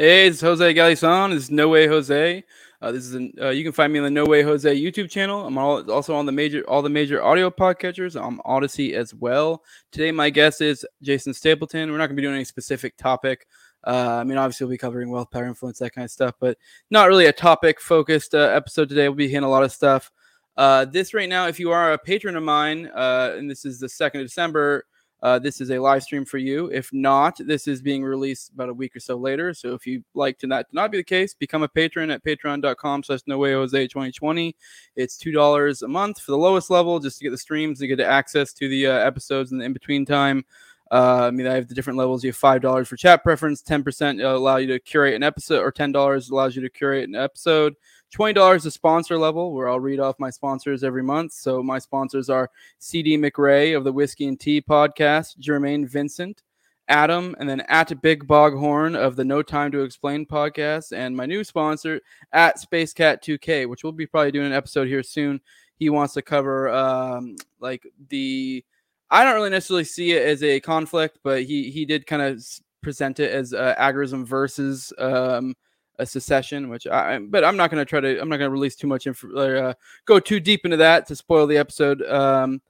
Hey, it's Jose Galison. This is No Way Jose. Uh, this is an, uh, you can find me on the No Way Jose YouTube channel. I'm all, also on the major all the major audio podcatchers. I'm Odyssey as well. Today, my guest is Jason Stapleton. We're not going to be doing any specific topic. Uh, I mean, obviously, we'll be covering wealth, power, influence, that kind of stuff, but not really a topic focused uh, episode today. We'll be hitting a lot of stuff. Uh, this right now, if you are a patron of mine, uh, and this is the second of December, uh, this is a live stream for you. If not, this is being released about a week or so later. So if you'd like to not, to not be the case, become a patron at patreon.com slash no way Jose 2020. It's two dollars a month for the lowest level, just to get the streams, to get access to the uh, episodes in the in-between time. Uh, I mean, I have the different levels. You have five dollars for chat preference, ten percent allow you to curate an episode, or ten dollars allows you to curate an episode. $20 a sponsor level where I'll read off my sponsors every month. So my sponsors are CD McRae of the Whiskey and Tea podcast, Jermaine Vincent, Adam, and then at Big Boghorn of the No Time to Explain podcast, and my new sponsor at SpaceCat2K, which we'll be probably doing an episode here soon. He wants to cover um, like the. I don't really necessarily see it as a conflict, but he he did kind of present it as uh, agorism versus um, a secession, which I, but I'm not going to try to, I'm not going to release too much info, uh, go too deep into that to spoil the episode. Um,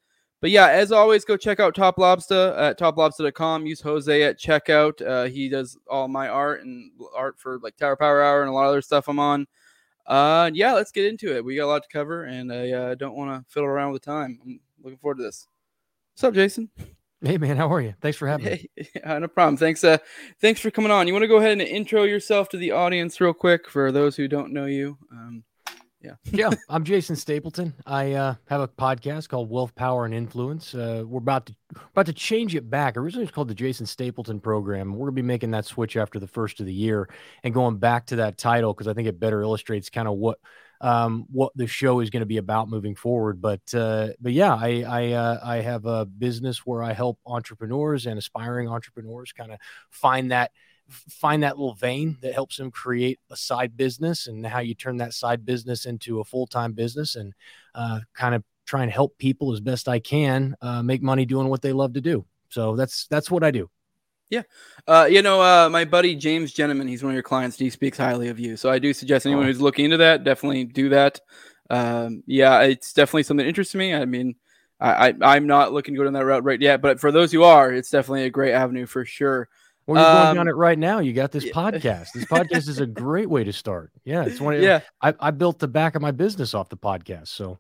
but yeah, as always, go check out Top Lobster at toplobster.com. Use Jose at checkout. Uh, he does all my art and art for like Tower Power Hour and a lot of other stuff I'm on. Uh, yeah, let's get into it. We got a lot to cover, and I uh, don't want to fiddle around with the time. I'm looking forward to this. What's up, Jason? Hey man, how are you? Thanks for having me. Hey, no problem. Thanks. Uh, thanks for coming on. You want to go ahead and intro yourself to the audience real quick for those who don't know you? Um, yeah. yeah, I'm Jason Stapleton. I uh, have a podcast called Wealth, Power, and Influence. Uh, we're about to about to change it back. Originally, it's called the Jason Stapleton Program. We're gonna be making that switch after the first of the year and going back to that title because I think it better illustrates kind of what um, what the show is going to be about moving forward. But uh, but yeah, I I, uh, I have a business where I help entrepreneurs and aspiring entrepreneurs kind of find that find that little vein that helps them create a side business and how you turn that side business into a full-time business and uh, kind of try and help people as best I can uh, make money doing what they love to do. So that's that's what I do. Yeah. Uh, you know, uh, my buddy James Gentleman, he's one of your clients. He speaks highly of you. So I do suggest anyone who's looking into that, definitely do that. Um, yeah, it's definitely something that interests me. I mean, I, I, am not looking to go down that route right yet, but for those who are, it's definitely a great avenue for sure. Well, you're um, going down it right now. You got this yeah. podcast. This podcast is a great way to start. Yeah, it's one. Of, yeah, I, I built the back of my business off the podcast. So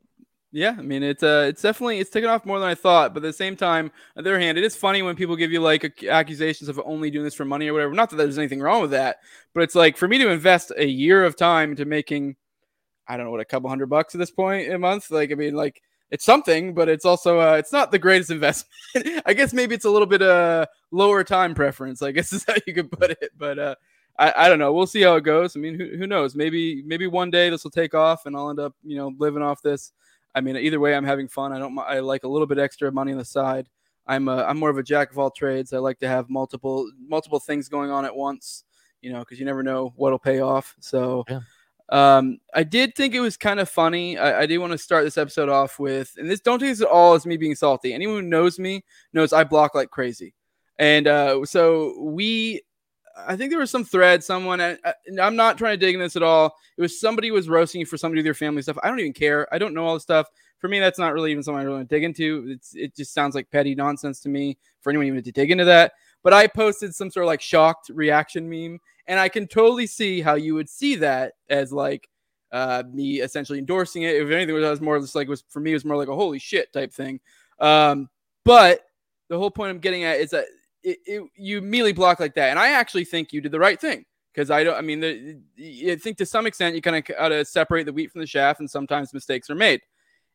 yeah, I mean it's uh it's definitely it's taken off more than I thought, but at the same time, on the other hand, it is funny when people give you like accusations of only doing this for money or whatever. Not that there's anything wrong with that, but it's like for me to invest a year of time into making, I don't know what a couple hundred bucks at this point a month. Like I mean, like it's something, but it's also uh, it's not the greatest investment. I guess maybe it's a little bit uh lower time preference. I guess is how you could put it, but uh. I, I don't know. We'll see how it goes. I mean, who, who knows? Maybe maybe one day this will take off and I'll end up, you know, living off this I mean, either way, I'm having fun. I don't. I like a little bit extra money on the side. I'm a, I'm more of a jack of all trades. I like to have multiple multiple things going on at once. You know, because you never know what'll pay off. So. Yeah. Um, I did think it was kind of funny. I, I did want to start this episode off with, and this don't take this at all as me being salty. Anyone who knows me knows I block like crazy, and uh, so we I think there was some thread. Someone, I, am not trying to dig in this at all. It was somebody was roasting you for somebody with your family stuff. I don't even care. I don't know all the stuff. For me, that's not really even something I really want to dig into. It's it just sounds like petty nonsense to me. For anyone even to dig into that, but I posted some sort of like shocked reaction meme, and I can totally see how you would see that as like uh, me essentially endorsing it. If anything, it was more just like was for me, it was more like a holy shit type thing. Um, but the whole point I'm getting at is that it, it, you immediately block like that. And I actually think you did the right thing because I don't. I mean, the, I think to some extent you kind of got to separate the wheat from the chaff, and sometimes mistakes are made.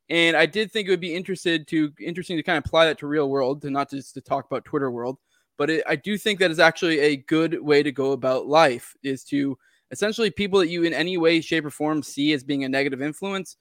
And I did think it would be interested to interesting to kind of apply that to real world, to not just to talk about Twitter world, but it, I do think that is actually a good way to go about life is to essentially people that you in any way, shape, or form see as being a negative influence.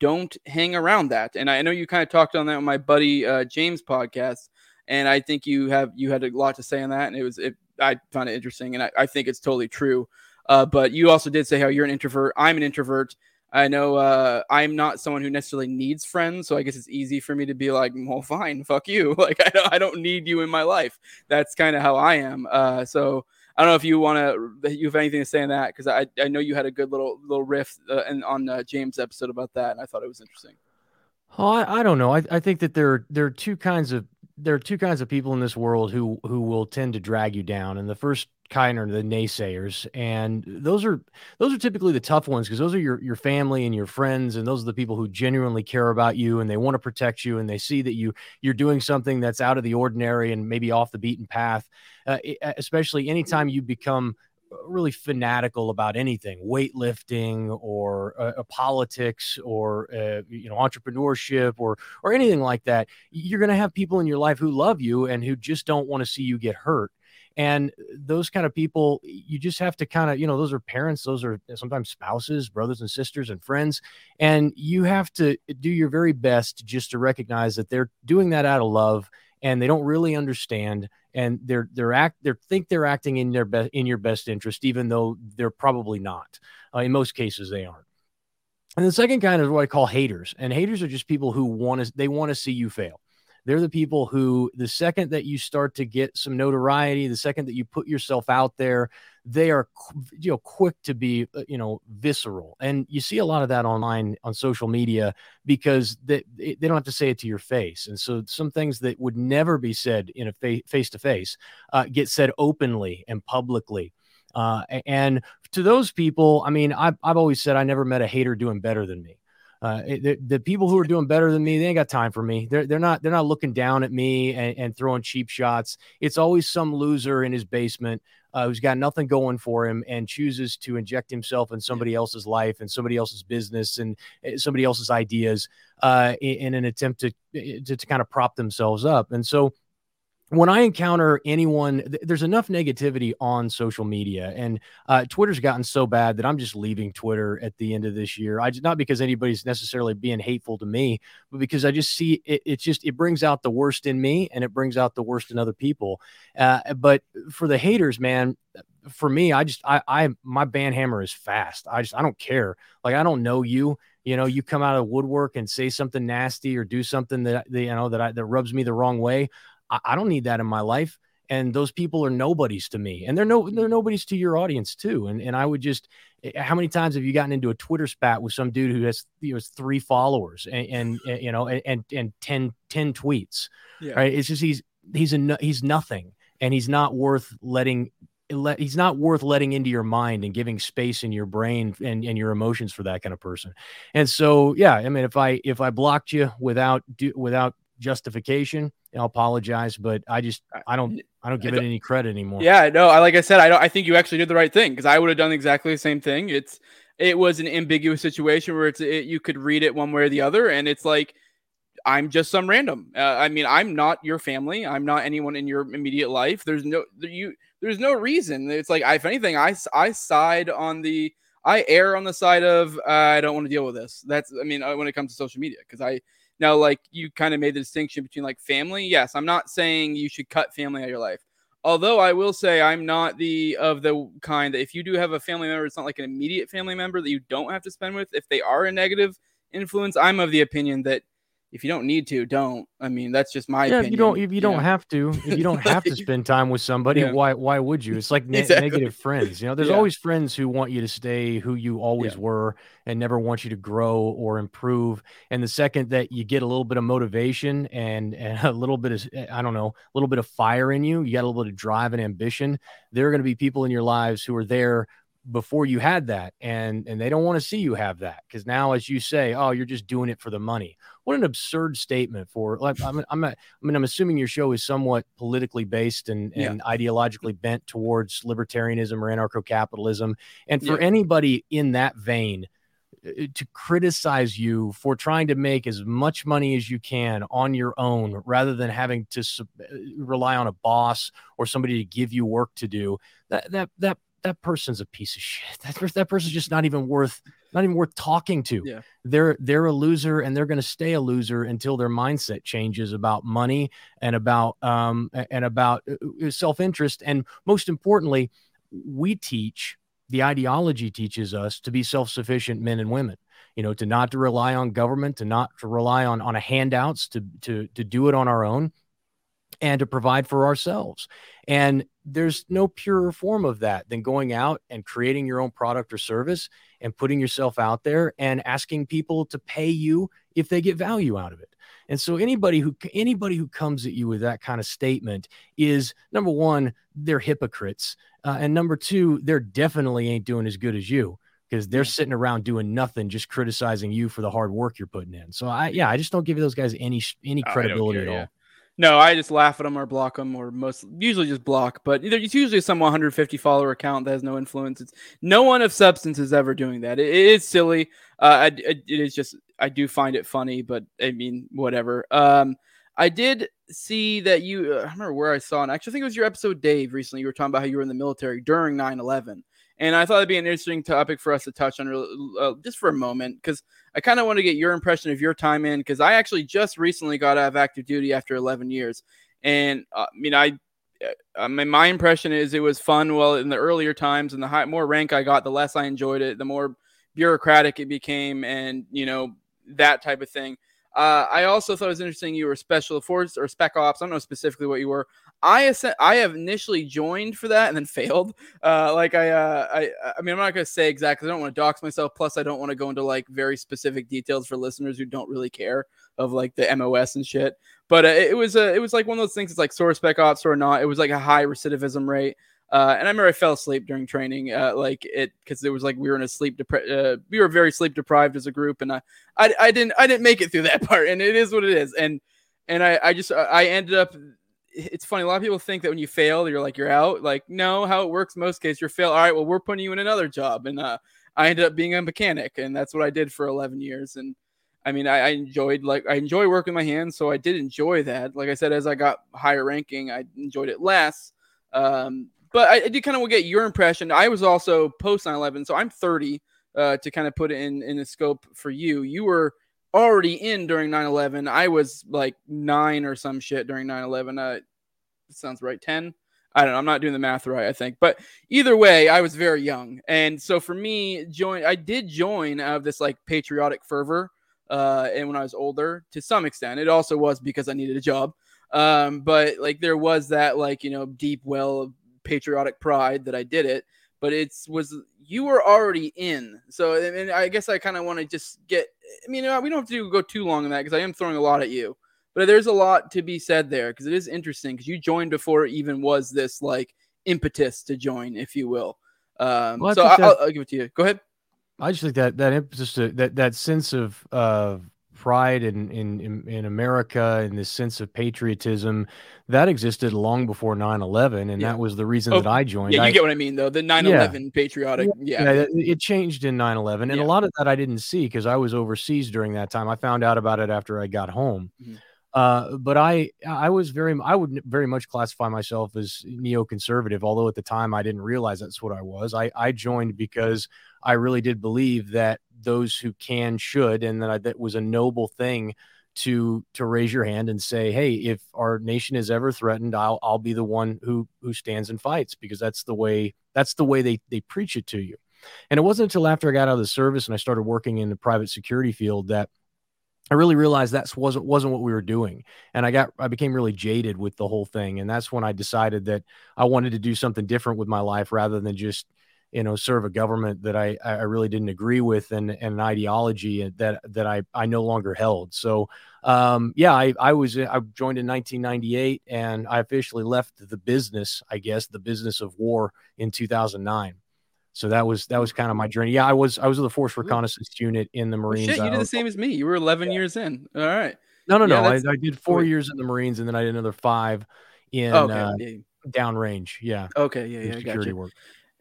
Don't hang around that. And I know you kind of talked on that with my buddy uh, James podcast and I think you have you had a lot to say on that, and it was it, I found it interesting, and I, I think it's totally true. Uh, but you also did say how you're an introvert. I'm an introvert. I know uh, I'm not someone who necessarily needs friends, so I guess it's easy for me to be like, well, fine, fuck you. Like I don't, I don't need you in my life. That's kind of how I am. Uh, so I don't know if you want to you have anything to say on that because I I know you had a good little little riff uh, on uh, James episode about that, and I thought it was interesting. Oh, I, I don't know. I, I think that there there are two kinds of there are two kinds of people in this world who who will tend to drag you down, and the first kind are the naysayers, and those are those are typically the tough ones because those are your your family and your friends, and those are the people who genuinely care about you and they want to protect you, and they see that you you're doing something that's out of the ordinary and maybe off the beaten path. Uh, especially anytime you become really fanatical about anything weightlifting or uh, uh, politics or uh, you know entrepreneurship or or anything like that. You're going to have people in your life who love you and who just don't want to see you get hurt. And those kind of people you just have to kind of you know those are parents those are sometimes spouses brothers and sisters and friends and you have to do your very best just to recognize that they're doing that out of love and they don't really understand and they're they're act they think they're acting in their best in your best interest even though they're probably not. Uh, in most cases they aren't. And the second kind is what i call haters and haters are just people who want to they want to see you fail. They're the people who, the second that you start to get some notoriety, the second that you put yourself out there, they are, you know, quick to be, uh, you know, visceral. And you see a lot of that online on social media because they, they don't have to say it to your face. And so some things that would never be said in a face to face get said openly and publicly. Uh, and to those people, I mean, I've, I've always said I never met a hater doing better than me. Uh, the, the, people who are doing better than me, they ain't got time for me. They're they're not they're not looking down at me and, and throwing cheap shots. It's always some loser in his basement uh, who's got nothing going for him and chooses to inject himself in somebody else's life and somebody else's business and eh, somebody else's ideas uh, in, in, an attempt to, eh, to to kind of prop themselves up. And so when I encounter anyone, th- there's enough negativity on social media, and uh, Twitter's gotten so bad that I'm just leaving Twitter at the end of this year. I just, not because anybody's necessarily being hateful to me, but because I just see it. It's just it brings out the worst in me, and it brings out the worst in other people. Uh, but for the haters, man, for me, I just I I my band hammer is fast. I just I don't care. Like I don't know you. You know, you come out of woodwork and say something nasty or do something that you know that I, that rubs me the wrong way. I, I don't need that in my life. And those people are nobodies to me. And they're no they're nobodies to your audience too. And and i would just eh, how many times have you gotten into a twitter spat with some dude who has you know three followers and, and, and you know and and 10 10 tweets yeah. right? It's just he's he's a he's nothing. And he's not worth letting let he's not worth letting into your mind and giving space in your brain and, and your emotions for that kind of person. And so yeah i mean if i if i blocked you without do without justification I'll apologize, but I just I don't I don't give I don't, it any credit anymore. Yeah, no, I like I said, I don't I think you actually did the right thing because I would have done exactly the same thing. It's it was an ambiguous situation where it's it, you could read it one way or the other, and it's like I'm just some random. Uh, I mean, I'm not your family. I'm not anyone in your immediate life. There's no you. There's no reason. It's like if anything, I I side on the I err on the side of uh, I don't want to deal with this. That's I mean uh, when it comes to social media because I now, like you kind of made the distinction between like family. Yes, I'm not saying you should cut family out of your life. Although I will say I'm not the of the kind that if you do have a family member, it's not like an immediate family member that you don't have to spend with. If they are a negative influence, I'm of the opinion that if you don't need to, don't. I mean, that's just my yeah, opinion. you don't if you, you don't know? have to, if you don't have to spend time with somebody, yeah. why why would you? It's like ne- exactly. negative friends. You know, there's yeah. always friends who want you to stay who you always were and never want you to grow or improve. And the second that you get a little bit of motivation and, and a little bit of eh, I don't know, a little bit of fire in you, you got a little bit of drive and ambition, there are going to be people in your lives who are there before you had that and and they don't want to see you have that because now as you say oh you're just doing it for the money what an absurd statement for like i'm i'm, I mean i'm assuming your show is somewhat politically based and and yeah. ideologically bent towards libertarianism or anarcho-capitalism and for yeah. anybody in that vein uh, to criticize you for trying to make as much money as you can on your own rather than having to uh, rely on a boss or somebody to give you work to do that that that that person's a piece of shit. That that person's just not even worth not even worth talking to. Yeah. They're they're a loser and they're going to stay a loser until their mindset changes about money and about um and about uh, uh, self-interest and most importantly, we teach the ideology teaches us to be self-sufficient men and women you know to not to rely on government to not to rely on on a handouts to to to do it on our own and to provide for ourselves. And there's no purer form of that than going out and creating your own product or service and putting yourself out there and asking people to pay you if they get value out of it. And so anybody who anybody who comes at you with that kind of statement is number one, they're hypocrites, uh, and number two, they're definitely ain't doing as good as you because they're sitting around doing nothing, just criticizing you for the hard work you're putting in. So I, yeah, I just don't give those guys any any credibility care, at all. Yeah. No, I just laugh at them or block them, or most usually just block. But it's usually some 150 follower account that has no influence. It's no one of substance is ever doing that. it, it is silly. Uh, I, it is just I do find it funny, but I mean whatever. Um, I did see that you. Uh, I remember where I saw, and actually I think it was your episode, Dave. Recently, you were talking about how you were in the military during 9/11, and I thought it'd be an interesting topic for us to touch on uh, just for a moment because I kind of want to get your impression of your time in because I actually just recently got out of active duty after 11 years, and uh, I mean I. Uh, I mean, my impression is it was fun. Well, in the earlier times, and the high, more rank I got, the less I enjoyed it. The more bureaucratic it became, and you know that type of thing. Uh, I also thought it was interesting you were special forces or spec ops. I don't know specifically what you were. I I have initially joined for that and then failed. Uh, like I, uh, I I mean I'm not gonna say exactly. I don't want to dox myself. Plus I don't want to go into like very specific details for listeners who don't really care of like the MOS and shit. But uh, it was a it was like one of those things. It's like source spec ops or not. It was like a high recidivism rate. Uh, and I remember I fell asleep during training, uh, like it, because it was like we were in a sleep depri- uh, we were very sleep deprived as a group, and I, I, I didn't, I didn't make it through that part, and it is what it is, and, and I, I just, I ended up. It's funny. A lot of people think that when you fail, you're like you're out. Like no, how it works most cases, you're fail. All right, well we're putting you in another job, and uh, I ended up being a mechanic, and that's what I did for 11 years, and. I mean, I, I, enjoyed like I enjoy working my hands, so I did enjoy that. Like I said, as I got higher ranking, I enjoyed it less. Um, but I, I do kind of get your impression. I was also post 9 11, so I'm 30 uh, to kind of put it in, in a scope for you. You were already in during 9 11. I was like nine or some shit during 9 11. Uh, sounds right. 10. I don't know. I'm not doing the math right, I think. But either way, I was very young. And so for me, join I did join out of this like patriotic fervor. Uh, and when I was older, to some extent, it also was because I needed a job. Um, but like there was that like, you know, deep well of patriotic pride that I did it, but it's was you were already in. So and I guess I kind of want to just get. I mean, we don't have to go too long on that because I am throwing a lot at you, but there's a lot to be said there because it is interesting because you joined before it even was this like impetus to join, if you will. Um, well, so I, will give it to you. Go ahead. I just think that that impetus, to, that that sense of uh, pride in, in, in, America and this sense of patriotism that existed long before 9-11 and yeah. that was the reason oh, that I joined. Yeah, you I, get what I mean though. The 9-11 yeah. patriotic. Yeah. yeah. It changed in 9-11 and a lot of that I didn't see because I was overseas during that time. I found out about it after I got home. Mm-hmm. Uh, but I I was very I would very much classify myself as neoconservative, although at the time I didn't realize that's what I was. I I joined because I really did believe that those who can should, and that I, that was a noble thing to to raise your hand and say, "Hey, if our nation is ever threatened, I'll I'll be the one who who stands and fights," because that's the way that's the way they they preach it to you. And it wasn't until after I got out of the service and I started working in the private security field that I really realized that wasn't wasn't what we were doing, and I got I became really jaded with the whole thing, and that's when I decided that I wanted to do something different with my life rather than just you know serve a government that I I really didn't agree with and, and an ideology that that I I no longer held. So um, yeah, I I was I joined in 1998 and I officially left the business, I guess, the business of war in 2009. So that was that was kind of my journey. Yeah, I was I was with the Force Reconnaissance Unit in the Marines. Well, shit, you did the same as me. You were 11 years in. All right. No, no, yeah, no. I, I, did four years in the Marines, and then I did another five in okay. uh, downrange. Yeah. Okay. Yeah. Yeah. Security work.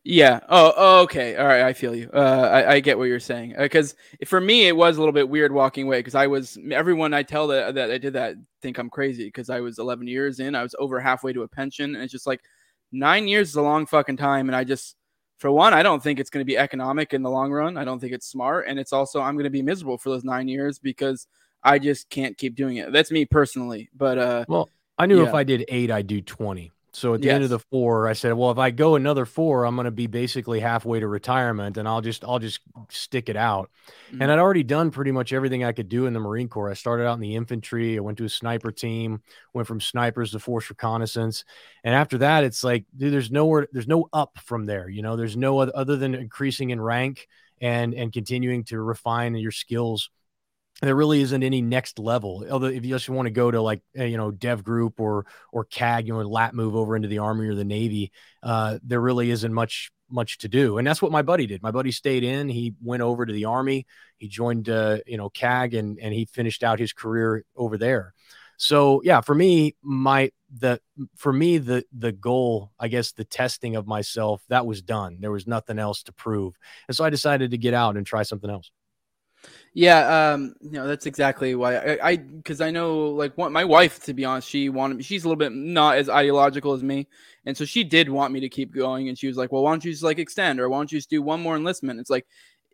Yeah. Oh, oh, okay. All right. I feel you. Uh, I, I get what you're saying. Because uh, for me, it was a little bit weird walking away because I was everyone I tell that that I did that think I'm crazy because I was 11 years in. I was over halfway to a pension, and it's just like nine years is a long fucking time. And I just, for one, I don't think it's going to be economic in the long run. I don't think it's smart, and it's also I'm going to be miserable for those nine years because I just can't keep doing it. That's me personally. But uh, well, I knew yeah. if I did eight, I'd do 20 So at the yes. end of the four, I said, well, if I go another four, I'm going to be basically halfway to retirement, and I'll just I'll just stick it out. Mm-hmm. And I'd already done pretty much everything I could do in the Marine Corps. I started out in the infantry. I went to a sniper team, went from snipers to force reconnaissance, and after that, it's like, dude, there's nowhere, there's no up from there. You know, there's no other, other than increasing in rank and and continuing to refine your skills there really isn't any next level. Although if you just want to go to like eh, you know Dev Group or or CAG, you know, lat move over into the Army or the Navy, uh, there really isn't much much to do. And that's what my buddy did. My buddy stayed in. He went over to the Army. He joined uh, you know CAG and and he finished out his career over there. So yeah, for me, my the for me the the goal, I guess, the testing of myself that was done. There was nothing else to prove, and so I decided to get out and try something else. Yeah, um, you know that's exactly why I because I, I, know like what my wife to be honest, she wanted. She's a little bit not as ideological as me, and so she did want me to keep going. And she was like, "Well, why don't you just like extend, or why don't you just do one more enlistment?" It's like,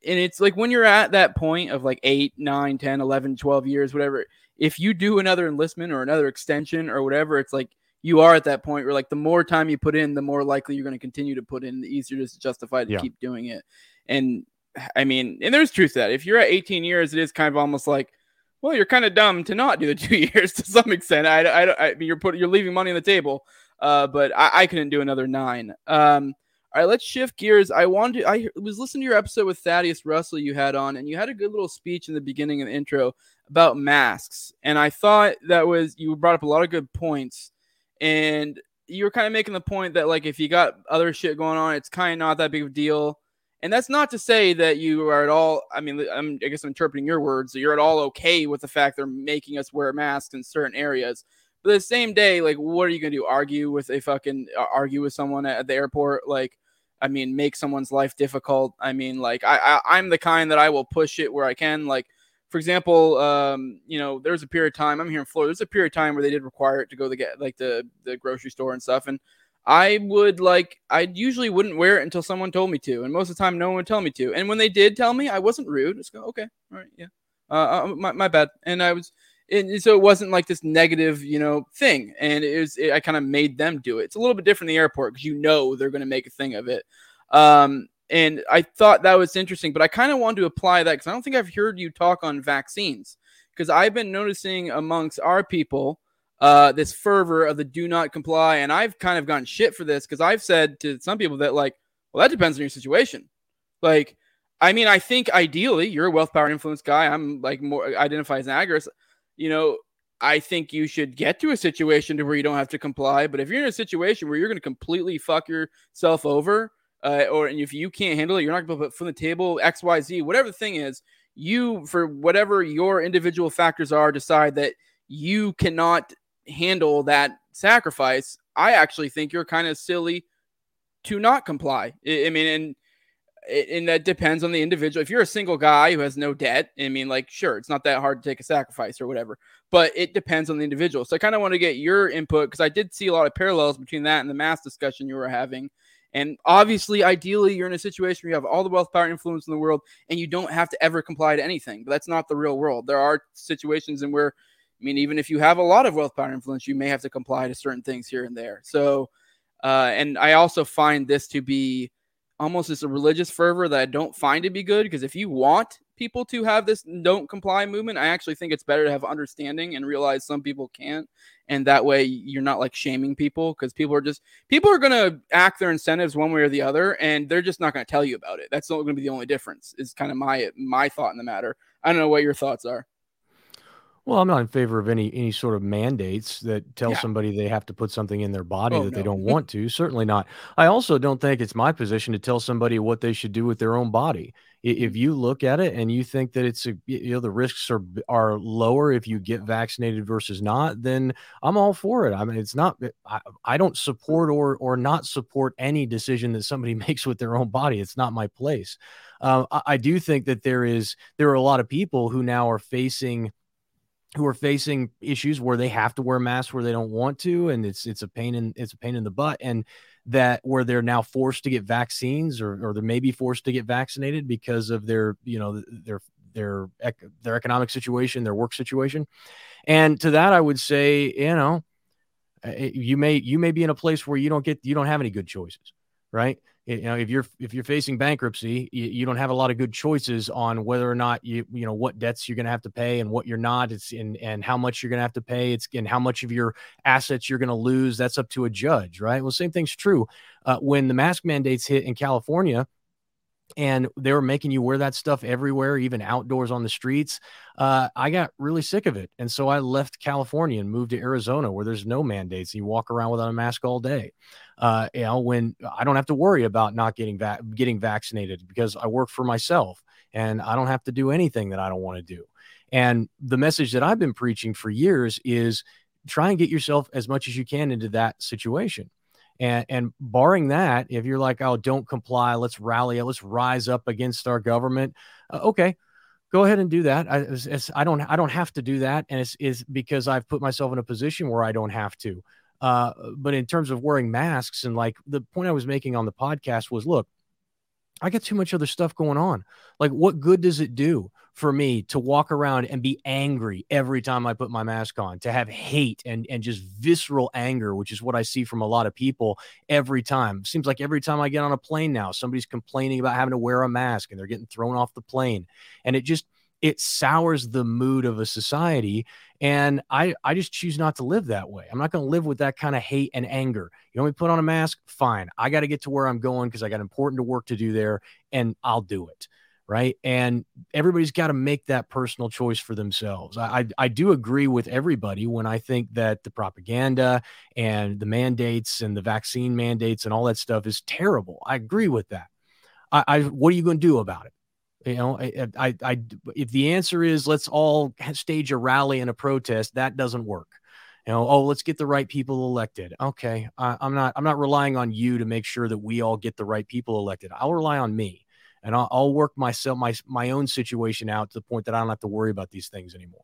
and it's like when you're at that point of like 8 9 10 11 12 years whatever if you do another enlistment or another extension or whatever it's like you are at that point where like the more time you put in the more likely you're going to continue to put in the easier it is to justify to yeah. keep doing it and I mean, and there's truth to that. If you're at 18 years, it is kind of almost like, well, you're kind of dumb to not do the two years to some extent. I, I, I mean, you're putting, you're leaving money on the table, uh, but I, I couldn't do another nine. Um, all right, let's shift gears. I wanted, to, I was listening to your episode with Thaddeus Russell you had on, and you had a good little speech in the beginning of the intro about masks, and I thought that was you brought up a lot of good points, and you were kind of making the point that like if you got other shit going on, it's kind of not that big of a deal and that's not to say that you are at all. I mean, I'm, I guess I'm interpreting your words. That you're at all okay with the fact they're making us wear masks in certain areas. But the same day, like, what are you gonna do? Argue with a fucking uh, argue with someone at the airport? Like, I mean, make someone's life difficult. I mean, like, I, I am the kind that I will push it where I can. Like, for example, um, you know, there's a period of time. I'm here in Florida. There's a period of time where they did require it to go to get like the the grocery store and stuff, and I would like I usually wouldn't wear it until someone told me to, and most of the time no one would tell me to. And when they did tell me, I wasn't rude. Just go, okay, all right, yeah, uh, uh, my my bad. And I was, and so it wasn't like this negative, you know, thing. And it was, it, I kind of made them do it. It's a little bit different in the airport because you know they're going to make a thing of it. Um, and I thought that was interesting, but I kind of wanted to apply that because I don't think I've heard you talk on vaccines because I've been noticing amongst our people uh, this fervor of the do not comply. And I've kind of gotten shit for this because I've said to some people that, like, well, that depends on your situation. Like, I mean, I think ideally you're a wealth, power, influence guy. I'm like more identify as an agorist. You know, I think you should get to a situation to where you don't have to comply. But if you're in a situation where you're going to completely fuck yourself over, uh, or and if you can't handle it, you're not going to put on the table, X, Y, Z, whatever the thing is. You, for whatever your individual factors are, decide that you cannot handle that sacrifice, I actually think you're kind of silly to not comply. I, mean, and and that depends on the individual. If you're a single guy who has no debt, I mean, like, sure, it's not that hard to take a sacrifice or whatever, but it depends on the individual. So I kind of want to get your input because I did see a lot of parallels between that and the mass discussion you were having. And obviously, ideally, you're in a situation where you have all the wealth, power, influence in the world, and you don't have to ever comply to anything. But that's not the real world. There are situations in where I mean, even if you have a lot of wealth, power, influence, you may have to comply to certain things here and there. So, uh, and I also find this to be almost as a religious fervor that I don't find to be good because if you want people to have this don't comply movement, I actually think it's better to have understanding and realize some people can't. And that way you're not like shaming people because people are just people are gonna act their incentives one way or the other, and they're just not gonna tell you about it. That's not gonna be the only difference, is kind of my my thought in the matter. I don't know what your thoughts are. Well, I'm not in favor of any any sort of mandates that tell yeah. somebody they have to put something in their body oh, that no. they don't want to. Certainly not. I also don't think it's my position to tell somebody what they should do with their own body. If mm-hmm. you look at it and you think that it's a, you know the risks are are lower if you get vaccinated versus not, then I'm all for it. I mean, it's not I, I don't support or or not support any decision that somebody makes with their own body. It's not my place. Uh, I, I do think that there is there are a lot of people who now are facing who are facing issues where they have to wear masks where they don't want to and it's it's a pain in it's a pain in the butt and that where they're now forced to get vaccines or, or they may be forced to get vaccinated because of their you know their their their economic situation their work situation and to that i would say you know Uh, you may you may be in a place where you don't get you don't have any good choices, right? You know, if you're if you're facing bankruptcy, you, you don't have a lot of good choices on whether or not you you know what debts you're going to have to pay and what you're not. It's and and how much you're going to have to pay. It's and how much of your assets you're going to lose. That's up to a judge, right? Well, same thing's true uh, when the mask mandates hit in California and they were making you wear that stuff everywhere, even outdoors on the streets. Uh, I got really sick of it. And so I left California and moved to Arizona where there's no mandates. You walk around without a mask all day. Uh, you know, when I don't have to worry about not getting va- getting vaccinated because I work for myself and I don't have to do anything that I don't want to do. And the message that I've been preaching for years is try and get yourself as much as you can into that situation. And, and barring that, if you're like, oh, don't comply, let's rally, let's rise up against our government. Uh, okay, go ahead and do that. I, it's, it's, I, don't I don't have to do that, and it's is because I've put myself in a position where I don't have to. Uh, but in terms of wearing masks and like the point I was making on the podcast was, look, I got too much other stuff going on. Like, what good does it do for me to walk around and be angry every time I put my mask on, to have hate and, and just visceral anger, which is what I see from a lot of people every time. Seems like every time I get on a plane now, somebody's complaining about having to wear a mask and they're getting thrown off the plane. And it just, it sours the mood of a society and i i just choose not to live that way. I'm not going to live with that kind of hate and anger. You want me put on a mask? Fine. I got to get to where i'm going because i got important to work to do there and i'll do it right and everybody's got to make that personal choice for themselves I, I, I do agree with everybody when i think that the propaganda and the mandates and the vaccine mandates and all that stuff is terrible i agree with that I, I what are you going to do about it you know, I, I, I, if the answer is let's all stage a rally and a protest, that doesn't work. You know, oh, let's get the right people elected. Okay, I, I'm not, I'm not relying on you to make sure that we all get the right people elected. I'll rely on me, and I'll, I'll work myself, my, my own situation out to the point that I don't have to worry about these things anymore.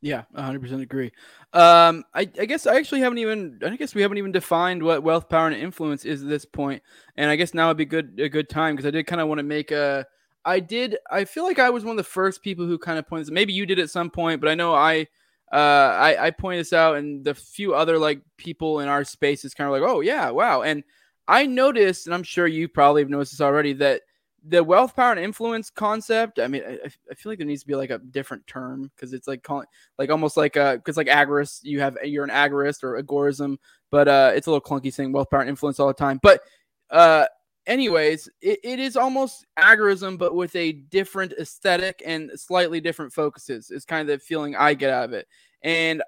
Yeah, 100% agree. Um, I, I, guess I actually haven't even. I guess we haven't even defined what wealth, power, and influence is at this point. And I guess now would be good a good time because I did kind of want to make a I did. I feel like I was one of the first people who kind of pointed. Maybe you did at some point, but I know I, uh, I, I this out, and the few other like people in our space is kind of like, oh yeah, wow. And I noticed, and I'm sure you probably have noticed this already, that the wealth, power, and influence concept. I mean, I, I feel like there needs to be like a different term because it's like calling, like almost like uh, because like agorist, you have you're an agorist or agorism, but uh, it's a little clunky saying wealth, power, and influence all the time. But uh anyways, it, it is almost agorism, but with a different aesthetic and slightly different focuses. Is kind of the feeling I get out of it, and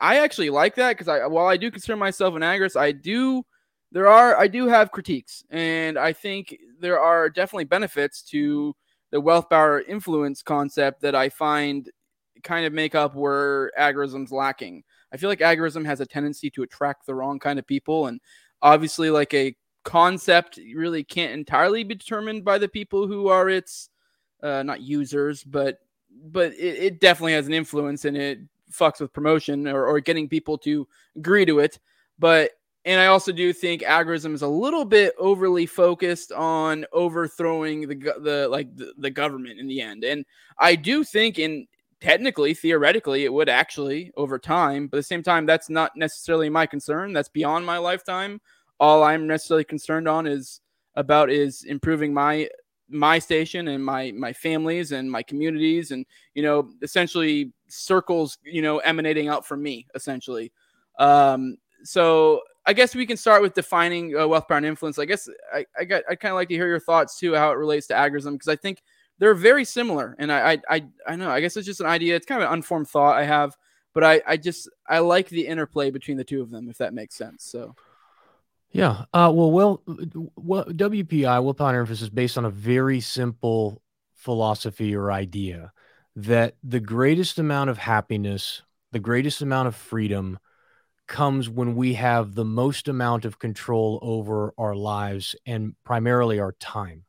I actually like that because I, while I do consider myself an agorist, I do there are I do have critiques, and I think there are definitely benefits to the wealth power influence concept that I find kind of make up where agorism's lacking. I feel like agorism has a tendency to attract the wrong kind of people, and obviously, like a concept really can't entirely be determined by the people who are its uh, not users, but but it, it, definitely has an influence and it fucks with promotion or, or getting people to agree to it. But and I also do think agorism is a little bit overly focused on overthrowing the the like the, the government in the end. And I do think in technically theoretically it would actually over time, but at the same time that's not necessarily my concern. That's beyond my lifetime all I'm necessarily concerned on is about is improving my my station and my my families and my communities and you know essentially circles you know emanating out from me essentially um so i guess we can start with defining uh, wealth power and influence i guess i i got i kind of like to hear your thoughts too how it relates to agorism because i think they're very similar and I, I i i know i guess it's just an idea it's kind of an unformed thought i have but i i just i like the interplay between the two of them if that makes sense so yeah. Uh, well, well, well, WPI, wealth power influence, is based on a very simple philosophy or idea that the greatest amount of happiness, the greatest amount of freedom comes when we have the most amount of control over our lives and primarily our time.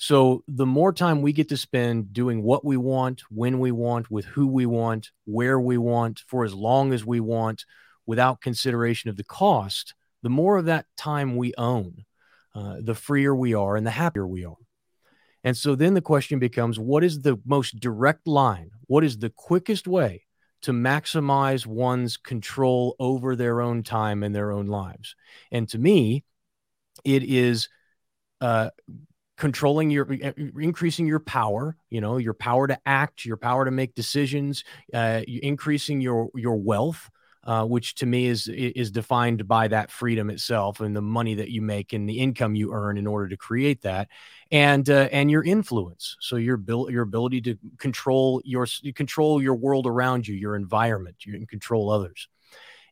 So, the more time we get to spend doing what we want, when we want, with who we want, where we want, for as long as we want, without consideration of the cost, the more of that time we own, uh, the freer we are and the happier we are. And so then the question becomes what is the most direct line? What is the quickest way to maximize one's control over their own time and their own lives. And to me, it is uh, controlling your increasing your power you know your power to act your power to make decisions uh, increasing your your wealth uh, which to me is is defined by that freedom itself and the money that you make and the income you earn in order to create that and uh, and your influence so your bil- your ability to control your control your world around you your environment you can control others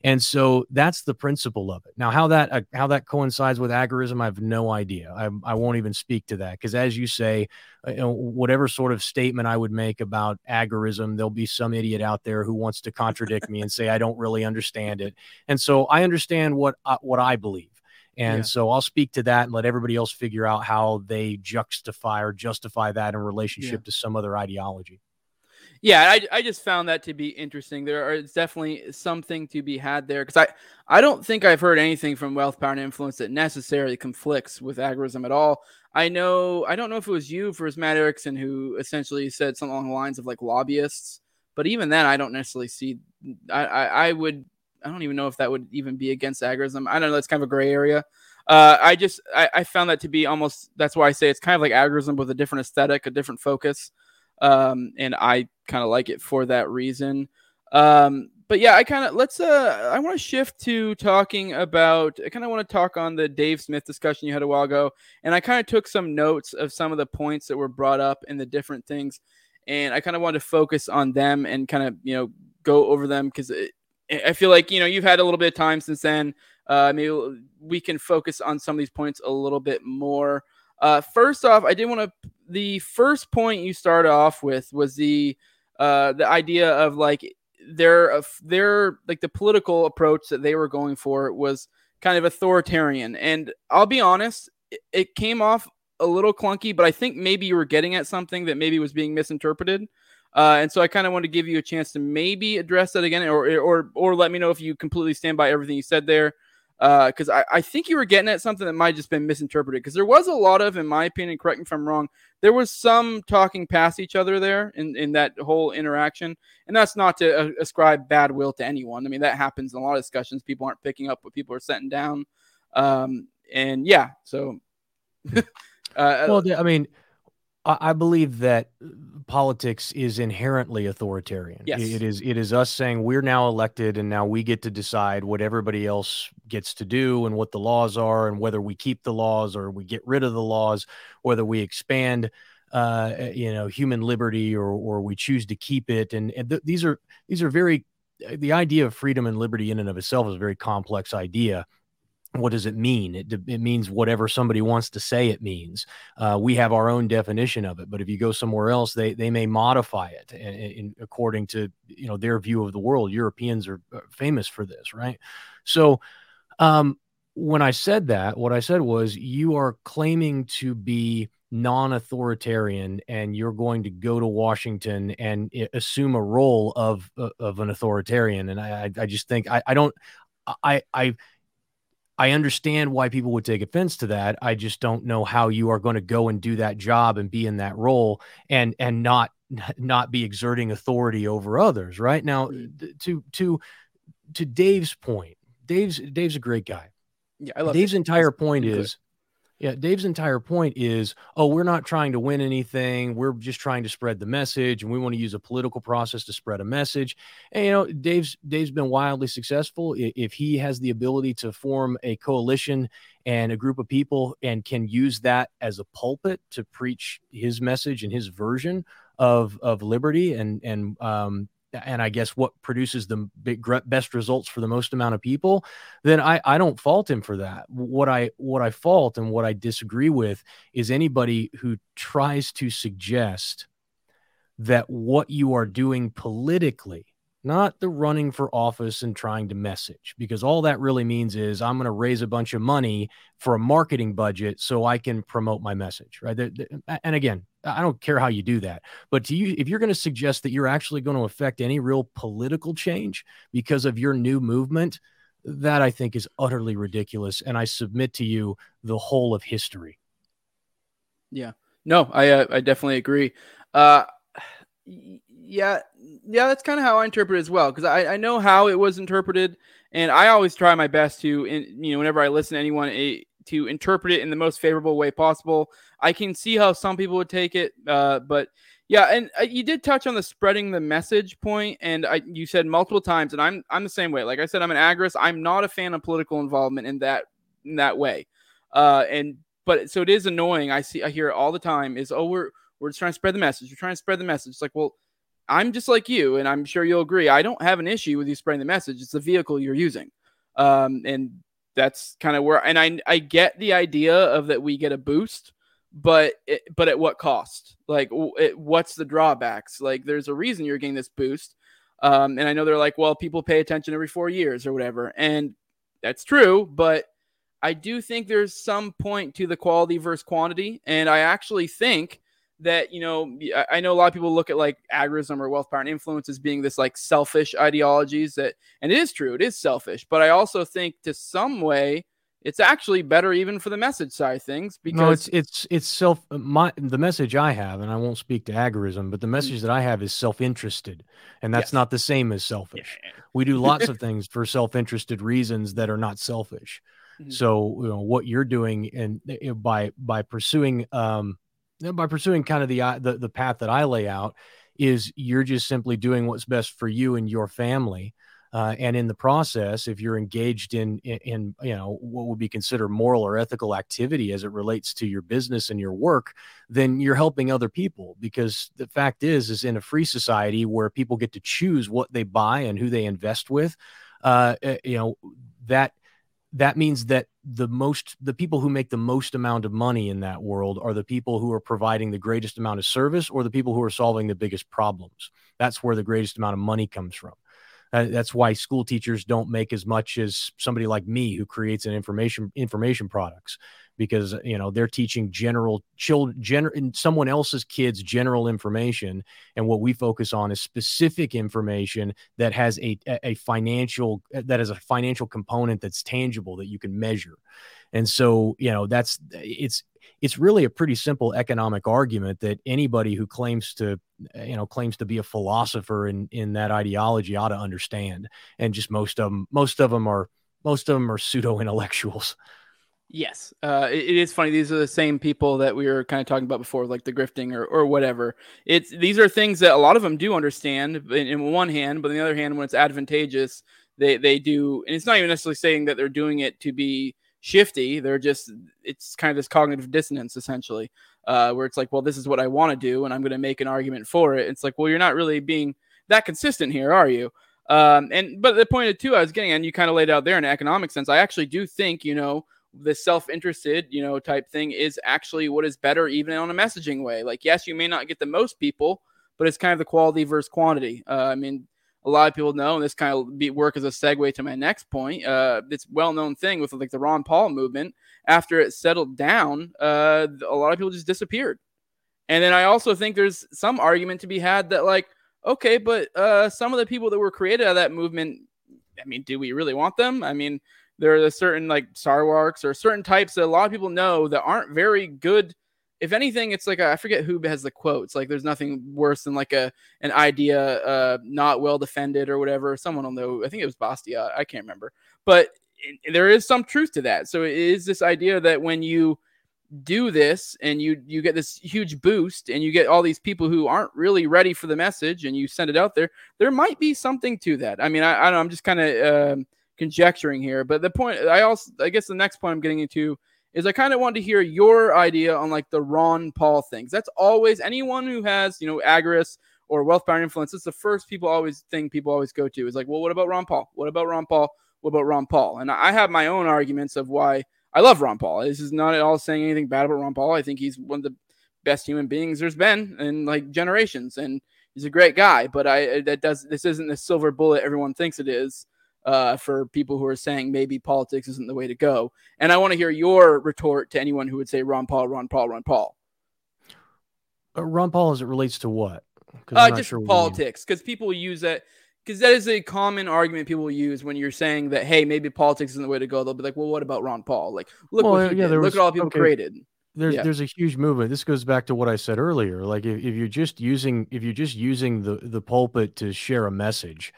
and so that's the principle of it. Now, how that uh, how that coincides with agorism, I have no idea. I, I won't even speak to that because, as you say, uh, you whatever sort of statement I would make about agorism, there'll be some idiot out there who wants to contradict me and say I don't really understand it. And so I understand what uh, what I believe. And yeah. so I'll speak to that and let everybody else figure out how they juxtify or justify that in relationship yeah. to some other ideology yeah, I, I just found that to be interesting. There is definitely something to be had there because I, I don't think I've heard anything from Wealth, Power, and Influence that necessarily conflicts with agorism at all. I know I don't know if it was you for Matt Erickson who essentially said something along the lines of like lobbyists, but even then I don't necessarily see. I, I, I would I don't even know if that would even be against agorism. I don't know. That's kind of a gray area. Uh, I just I, I found that to be almost that's why I say it's kind of like agorism with a different aesthetic, a different focus um, and I kind of like it for that reason. Um, but yeah, I kind of let's. Uh, I want to shift to talking about. I kind of want to talk on the Dave Smith discussion you had a while ago, and I kind of took some notes of some of the points that were brought up and the different things, and I kind of wanted to focus on them and kind of you know go over them because I feel like you know you've had a little bit of time since then. Uh, maybe we can focus on some of these points a little bit more. Uh, first off, I did want to. The first point you started off with was the uh, the idea of like their their like the political approach that they were going for was kind of authoritarian. And I'll be honest, it, it came off a little clunky, but I think maybe you were getting at something that maybe was being misinterpreted. Uh, and so I kind of want to give you a chance to maybe address that again, or or or let me know if you completely stand by everything you said there because uh, I, I think you were getting at something that might just been misinterpreted because there was a lot of, in my opinion, correct me if I'm wrong, there was some talking past each other there in, in that whole interaction. And that's not to uh, ascribe bad will to anyone. I mean, that happens in a lot of discussions. People aren't picking up what people are setting down. Um, and yeah, so. uh, well, I mean, I believe that uh, politics is inherently authoritarian. Yes. It is it is us saying we're now elected and now we get to decide what everybody else gets to do and what the laws are and whether we keep the laws or we get rid of the laws, whether we expand uh, uh you know human liberty or or we choose to keep it and, and th- these are these are very uh, the idea of freedom and liberty in and of itself is a very complex idea what does it mean? It, it means whatever somebody wants to say it means. Uh, we have our own definition of it, but if you go somewhere else, they they may modify it in, in, according to you know their view of the world. Europeans are famous for this, right? So, um, when I said that, what I said was you are claiming to be non-authoritarian and you're going to go to Washington and assume a role of uh, of an authoritarian and I I just think I, I don't I I I understand why people would take offense to that. I just don't know how you are going to go and do that job and be in that role and and not not be exerting authority over others. Right now, mm. to to to Dave's point, Dave's Dave's a great guy. Yeah, I love Dave's it. entire point is yeah, Dave's entire point is, oh, we're not trying to win anything. We're just trying to spread the message, and we want to use a political process to spread a message. And you know, Dave's Dave's been wildly successful. If he has the ability to form a coalition and a group of people, and can use that as a pulpit to preach his message and his version of of liberty and and um, and I guess what produces the big, best results for the most amount of people, then I, I don't fault him for that. What I what I fault and what I disagree with is anybody who tries to suggest that what you are doing politically not the running for office and trying to message, because all that really means is I'm going to raise a bunch of money for a marketing budget so I can promote my message, right? And again, I don't care how you do that, but to you, if you're going to suggest that you're actually going to affect any real political change because of your new movement, that I think is utterly ridiculous. And I submit to you the whole of history. Yeah, no, I uh, I definitely agree. Uh, Yeah, yeah, that's kind of how I interpret it as well because I, I know how it was interpreted, and I always try my best to, in, you know, whenever I listen to anyone, a, to interpret it in the most favorable way possible. I can see how some people would take it, uh, but yeah, and uh, you did touch on the spreading the message point, and I, you said multiple times, and I'm I'm the same way. Like I said, I'm an agorist. I'm not a fan of political involvement in that in that way, uh, and but so it is annoying. I see, I hear it all the time. Is oh we're we're just trying to spread the message. We're trying to spread the message. It's like well. I'm just like you, and I'm sure you'll agree. I don't have an issue with you spreading the message. It's the vehicle you're using, um, and that's kind of where. And I I get the idea of that we get a boost but it, but at what cost? Like, it, what's the drawbacks? Like, there's a reason you're getting this boost. Um, and I know they're like, well, people pay attention every four years or whatever, and that's true. But I do think there's some point to the quality versus quantity, and I actually think that you know I know a lot of people look at like agorism or wealth power and influence as being this like selfish ideologies that, and it is true, it is selfish. But I also think to some way it's actually better even for the message side things because no, it's it's it's self my the message I have, and I won't speak to agorism, but the mm. message that I have is self-interested, and that's yes. not the same as selfish. Yeah. We do lots of things for self-interested reasons that are not selfish. Mm-hmm. So you know what you're doing, and eh, by by pursuing um by pursuing kind of the uh, the the path that I lay out is you're just simply doing what's best for you and your family uh, and in the process, if you're engaged in, in, in you know what would be considered moral or ethical activity as it relates to your business and your work, then you're helping other people. Because the fact is, is in a free society where people get to choose what they buy and who they invest with, uh, eh, you know that that means that the most the people who make the most amount of money in that world are the people who are providing the greatest amount of service or the people who are solving the biggest problems. That's where the greatest amount of money comes from uh, that's why school teachers don't make as much as somebody like me who creates an information information products because you know they're teaching general children gen- someone else's kids general information and what we focus on is specific information that has a a financial that has a financial component that's tangible that you can measure. And so you know that's it's it's really a pretty simple economic argument that anybody who claims to you know claims to be a philosopher in in that ideology ought to understand and just most of them most of them are most of them are pseudo intellectuals Yes, uh, it, it is funny. These are the same people that we were kind of talking about before, like the grifting or, or whatever. It's these are things that a lot of them do understand in, in one hand, but on the other hand, when it's advantageous, they they do. And it's not even necessarily saying that they're doing it to be shifty. They're just it's kind of this cognitive dissonance essentially, uh, where it's like, well, this is what I want to do, and I'm going to make an argument for it. It's like, well, you're not really being that consistent here, are you? Um, and but the point of two I was getting, and you kind of laid out there in economic sense, I actually do think you know the self-interested you know type thing is actually what is better even on a messaging way. Like, yes, you may not get the most people, but it's kind of the quality versus quantity. Uh, I mean, a lot of people know, and this kind of be, work as a segue to my next point. Uh, it's well-known thing with like the Ron Paul movement. After it settled down, uh, a lot of people just disappeared. And then I also think there's some argument to be had that like, okay, but uh, some of the people that were created out of that movement, I mean, do we really want them? I mean, there are certain like Sarwarks or certain types that a lot of people know that aren't very good if anything, it's like I forget who has the quotes. Like, there's nothing worse than like a an idea uh, not well defended or whatever. Someone will know. I think it was Bastiat. I can't remember, but it, there is some truth to that. So it is this idea that when you do this and you you get this huge boost and you get all these people who aren't really ready for the message and you send it out there, there might be something to that. I mean, I, I don't know. I'm just kind of um, conjecturing here, but the point I also I guess the next point I'm getting into is I kind of want to hear your idea on like the Ron Paul things. That's always anyone who has, you know, agorist or wealth power influence. It's the first people always thing people always go to is like, well, what about Ron Paul? What about Ron Paul? What about Ron Paul? And I have my own arguments of why I love Ron Paul. This is not at all saying anything bad about Ron Paul. I think he's one of the best human beings there's been in like generations, and he's a great guy. But I uh, that does this isn't the silver bullet everyone thinks it is uh, for people who are saying maybe politics isn't the way to go. And I want to hear your retort to anyone who would say Ron Paul, Ron Paul, Ron Paul. Uh, Ron Paul as it relates to what? Uh, just sure politics, because people use that. Because that is a common argument people use when you're saying that, hey, maybe politics isn't the way to go. They'll be like, well, what about Ron Paul? Like, look well, what he yeah, did. Was, look at all people okay. created. there's yeah. there's a huge movement. This goes back to what I said earlier. Like if, if you're just using if you're just using the the pulpit to share a message,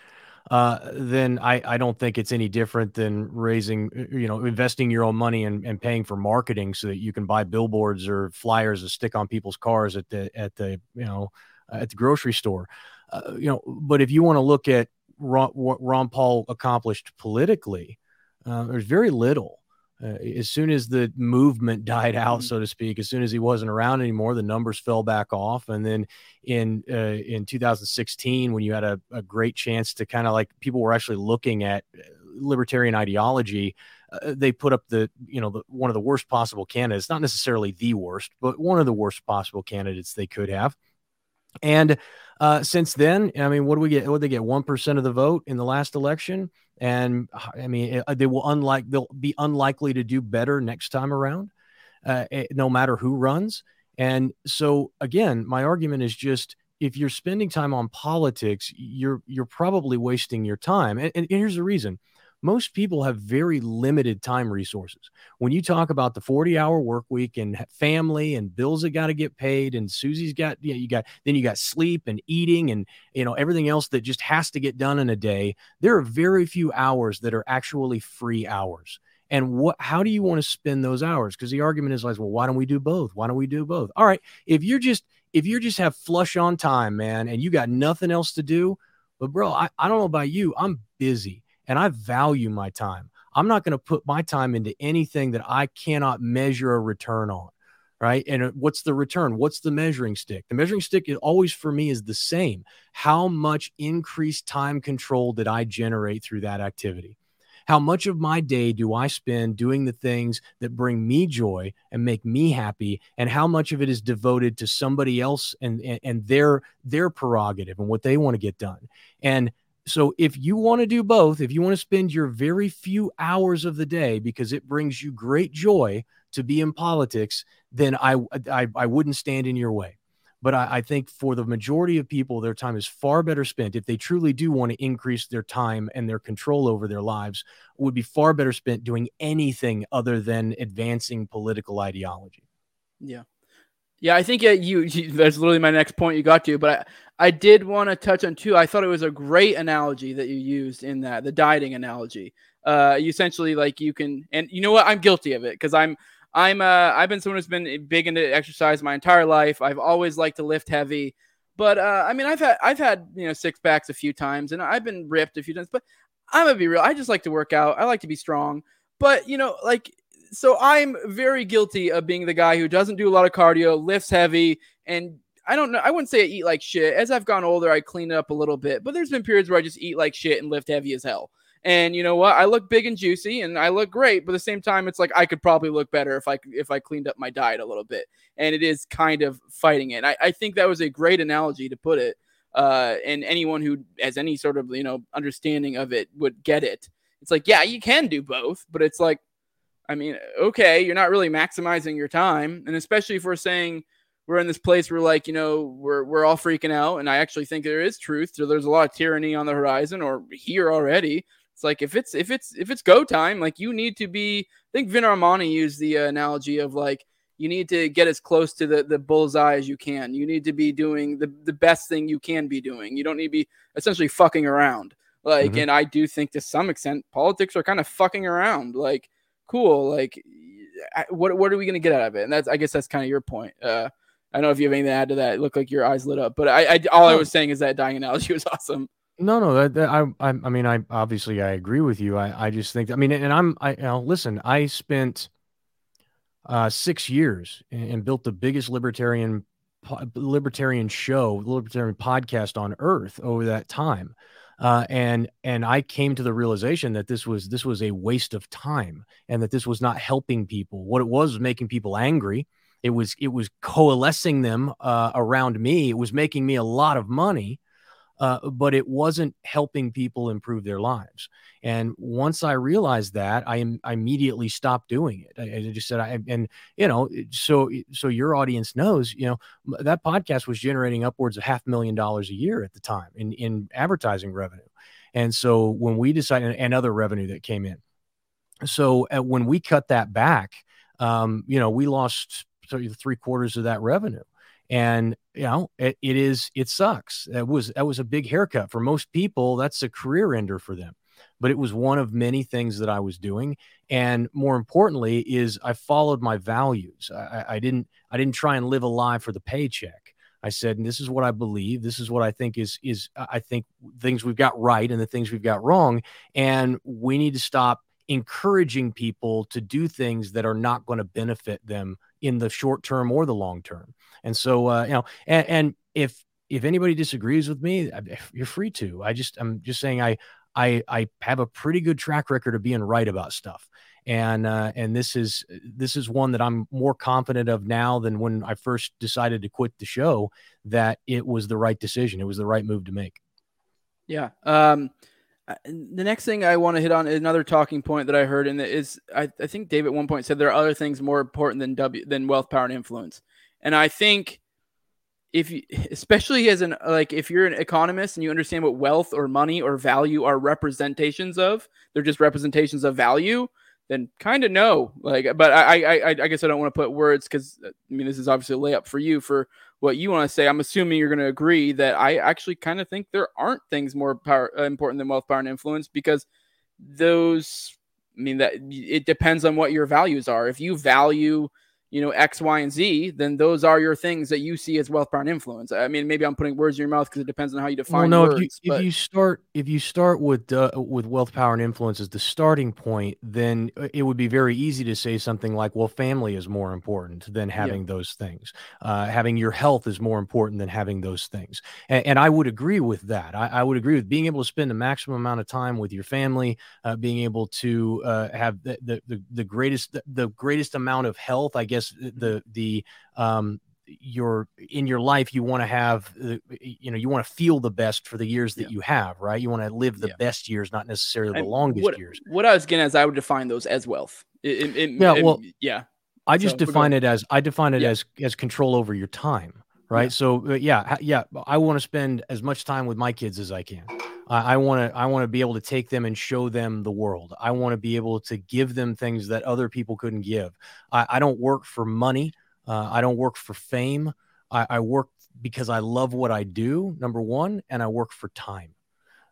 uh, then I, I don't think it's any different than raising, uh, you know, investing your own money and, and paying for marketing so that you can buy billboards or flyers to stick on people's cars at the at the you know at the grocery store. Uh, you know, but if you want to look at Ron, what Ron Paul accomplished politically, uh, there's very little. Uh, as soon as the movement died out, mm-hmm. so to speak, as soon as he wasn't around anymore, the numbers fell back off. And then in uh, in 2016, when you had a, a great chance to kind of like people were actually looking at uh, libertarian ideology, uh, they put up the you know the, one of the worst possible candidates, not necessarily the worst, but one of the worst possible candidates they could have. And uh, since then, I mean, what do we get? What they get? One percent of the vote in the last election, and I mean, they will unlike they'll be unlikely to do better next time around, uh, eh, no matter who runs. And so, again, my argument is just if you're spending time on politics, you're you're probably wasting your time. and, and here's the reason: most people have very limited time resources. When you talk about the 40 hour work week and family and bills that got to get paid and Susie's got, yeah, you got, then you got sleep and eating and, you know, everything else that just has to get done in a day. There are very few hours that are actually free hours. And what, how do you want to spend those hours? Because the argument is like, well, why don't we do both? Why don't we do both? All right. If you're just, if you just have flush on time, man, and you got nothing else to do, but bro, I, I don't know about you. I'm busy and I value my time. I'm not going to put my time into anything that I cannot measure a return on. Right. And uh, what's the return? What's the measuring stick? The measuring stick is always for me is the same. How much increased time control did I generate through that activity? How much of my day do I spend doing the things that bring me joy and make me happy? And how much of it is devoted to somebody else and, and, and their their prerogative and what they want to get done? And so if you want to do both, if you want to spend your very few hours of the day because it brings you great joy to be in politics, then I uh, I, I wouldn't stand in your way. But I, I, think for the majority of people, their time is far better spent if they truly do want to increase their time and their control over their lives. Would be far better spent doing anything other than advancing political ideology. Yeah. Yeah, I think uh, you, you, that's literally my next point you got to, but I, I did want to touch on two. I thought it was a great analogy that you used in that the dieting analogy. Uh, you essentially like you can, and you know what? I'm guilty of it because I'm I'm uh I've been someone who's been big into exercise my entire life. I've always liked to lift heavy, but uh, I mean I've had I've had you know six packs a few times and I've been ripped a few times, but I'm gonna be real. I just like to work out. I like to be strong, but you know like so I'm very guilty of being the guy who doesn't do a lot of cardio, lifts heavy, and I don't know. I wouldn't say I eat like shit. As I've gone older, I clean it up a little bit, but there's been periods where I just eat like shit and lift heavy as hell. And you know what? I look big and juicy, and I look great. But at the same time, it's like I could probably look better if I if I cleaned up my diet a little bit. And it is kind of fighting it. I, I think that was a great analogy to put it. Uh, and anyone who has any sort of you know understanding of it would get it. It's like, yeah, you can do both, but it's like I mean, okay, you're not really maximizing your time. And especially if we're saying we're in this place where like, you know, we're we're all freaking out. And I actually think there is truth. So there's a lot of tyranny on the horizon or here already. It's like if it's if it's if it's go time, like you need to be I think Vin Armani used the uh, analogy of like you need to get as close to the, the bullseye as you can. You need to be doing the, the best thing you can be doing. You don't need to be essentially fucking around. Like, mm-hmm. and I do think to some extent politics are kind of fucking around. Like, cool. Like, what what are we gonna get out of it? And that's I guess that's kind of your point. Uh, I don't know if you have anything to add to that. It looked like your eyes lit up, but I, I all I was saying is that dying analogy was awesome. No, no, that, that, I, I, I mean, I obviously I agree with you. I, I just think, I mean, and I'm, I, you know, listen, I spent uh, six years and, and built the biggest libertarian, libertarian show, libertarian podcast on earth over that time uh, and and I came to the realization that this was this was a waste of time, and that this was not helping people. What it was was making people angry. It was it was coalescing them uh, around me. It was making me a lot of money, uh, but it wasn't helping people improve their lives. And once I realized that, I, I immediately stopped doing it. I, I, just said, I, and you know, so so your audience knows, you know, that podcast was generating upwards of half a million dollars a year at the time in in advertising revenue. And so when we decided, and other revenue that came in, so uh, when we cut that back, um, you know, we lost three quarters of that revenue. And you know, it, it is it sucks. That was that was a big haircut for most people. That's a career ender for them. But it was one of many things that I was doing. And more importantly, is I followed my values. I, I didn't I didn't try and live a lie for the paycheck. I said, this is what I believe. This is what I think is is I think things we've got right and the things we've got wrong. And we need to stop encouraging people to do things that are not going to benefit them in the short term or the long term. And so, uh, you know, and, and if if anybody disagrees with me, you're free to. I just I'm just saying I I I have a pretty good track record of being right about stuff. And uh, and this is this is one that I'm more confident of now than when I first decided to quit the show. That it was the right decision. It was the right move to make. Yeah. Um, the next thing I want to hit on another talking point that I heard, and is I, I think Dave at one point said there are other things more important than W than wealth, power, and influence. And I think if you, especially as an like if you're an economist and you understand what wealth or money or value are representations of, they're just representations of value. Then kind of know, like, but I, I, I guess I don't want to put words because I mean this is obviously a layup for you for what you want to say. I'm assuming you're going to agree that I actually kind of think there aren't things more power, uh, important than wealth, power, and influence because those. I mean that it depends on what your values are. If you value you know X, Y, and Z, then those are your things that you see as wealth, power, and influence. I mean, maybe I'm putting words in your mouth because it depends on how you define. Well, no, words, if you but... if you start if you start with uh, with wealth, power, and influence as the starting point, then uh, it would be very easy to say something like, "Well, family is more important than having yeah. those things. Uh, having your health is more important than having those things." And, and I would agree with that. I, I, would agree with being able to spend the maximum amount of time with your family, uh, being able to uh, have the, the, the the greatest the greatest amount of health. I guess the the um, your in your life you want to have you know you want to feel the best for the years that yeah. you have right you want to live the yeah. best years not necessarily the and longest what, years what i was getting as i would define those as wealth it, it, yeah it, well yeah i just so, define it as i define it yeah. as as control over your time right so uh, yeah yeah i want to spend as much time with my kids as i can I want to I want to be able to take them and show them the world. I want to be able to give them things that other people couldn't give. I, I don't work for money. Uh, I don't work for fame. I, I, work because I love what I do. Number one, and I work for time.